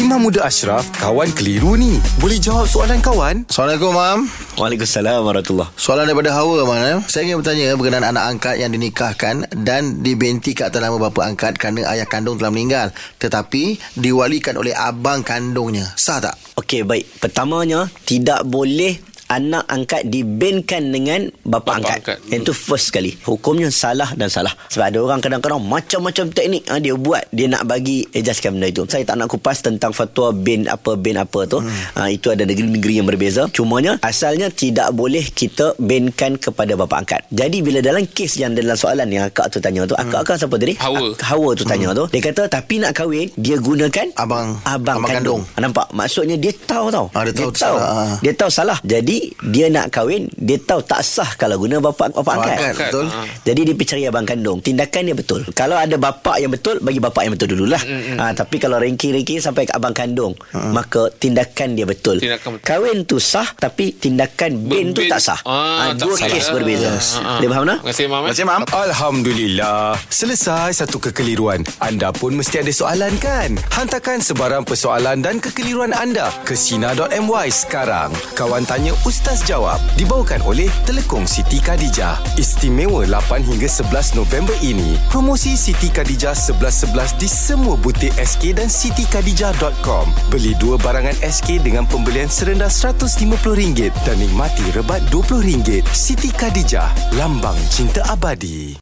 Imam Muda Ashraf, kawan keliru ni. Boleh jawab soalan kawan? Assalamualaikum, Mam. Waalaikumsalam warahmatullahi Soalan daripada Hawa, Mam. Eh. Saya ingin bertanya berkenaan anak angkat yang dinikahkan dan dibenti ke atas nama bapa angkat kerana ayah kandung telah meninggal. Tetapi diwalikan oleh abang kandungnya. Sah tak? Okey, baik. Pertamanya, tidak boleh anak angkat dibenkan dengan bapa, Bapa angkat. angkat. Itu first sekali. Hukumnya salah dan salah. Sebab ada orang kadang-kadang macam-macam teknik ha, dia buat. Dia nak bagi ejaskan benda itu. Saya tak nak kupas tentang fatwa bin apa bin apa tu. Hmm. Ha, itu ada negeri-negeri yang berbeza. Cumanya asalnya tidak boleh kita benkan kepada bapa angkat. Jadi bila dalam kes yang dalam soalan yang akak tu tanya tu, akak akak siapa tadi? Hawa. Ak- Hawa tu tanya tu. Dia kata tapi nak kahwin dia gunakan Abang- abang, abang kandung. kandung. Nampak? Maksudnya dia tahu tau. Ah, dia tahu salah, ah. Dia tahu salah. Jadi dia nak kahwin, dia tahu tak sah kalau guna bapa bapa angkat. angkat, betul. Ah. Jadi dia pergi cari abang kandung. Tindakan dia betul. Kalau ada bapa yang betul, bagi bapa yang betul dululah. Mm, Ha, tapi kalau ranking-ranking sampai ke abang kandung, maka tindakan dia betul. Tindakan betul. Kahwin tu sah tapi tindakan bin tu tak sah. Ah, ha, tak dua sah. kes berbeza. Yes. Ah, ah. Dia faham tak? Terima kasih, Mam. eh. Terima kasih, Mam. Alhamdulillah. Selesai satu kekeliruan. Anda pun mesti ada soalan kan? Hantarkan sebarang persoalan dan kekeliruan anda ke Sina.my sekarang. Kawan Tanya Ustaz Jawab dibawakan oleh Telekong Siti Khadijah. Istimewa 8 hingga 11 November ini. Promosi Siti Khadijah 11-11 di semua butik SK dan sitikadijah.com. Beli dua barangan SK dengan pembelian serendah RM150 dan nikmati rebat RM20. Siti Khadijah, lambang cinta abadi.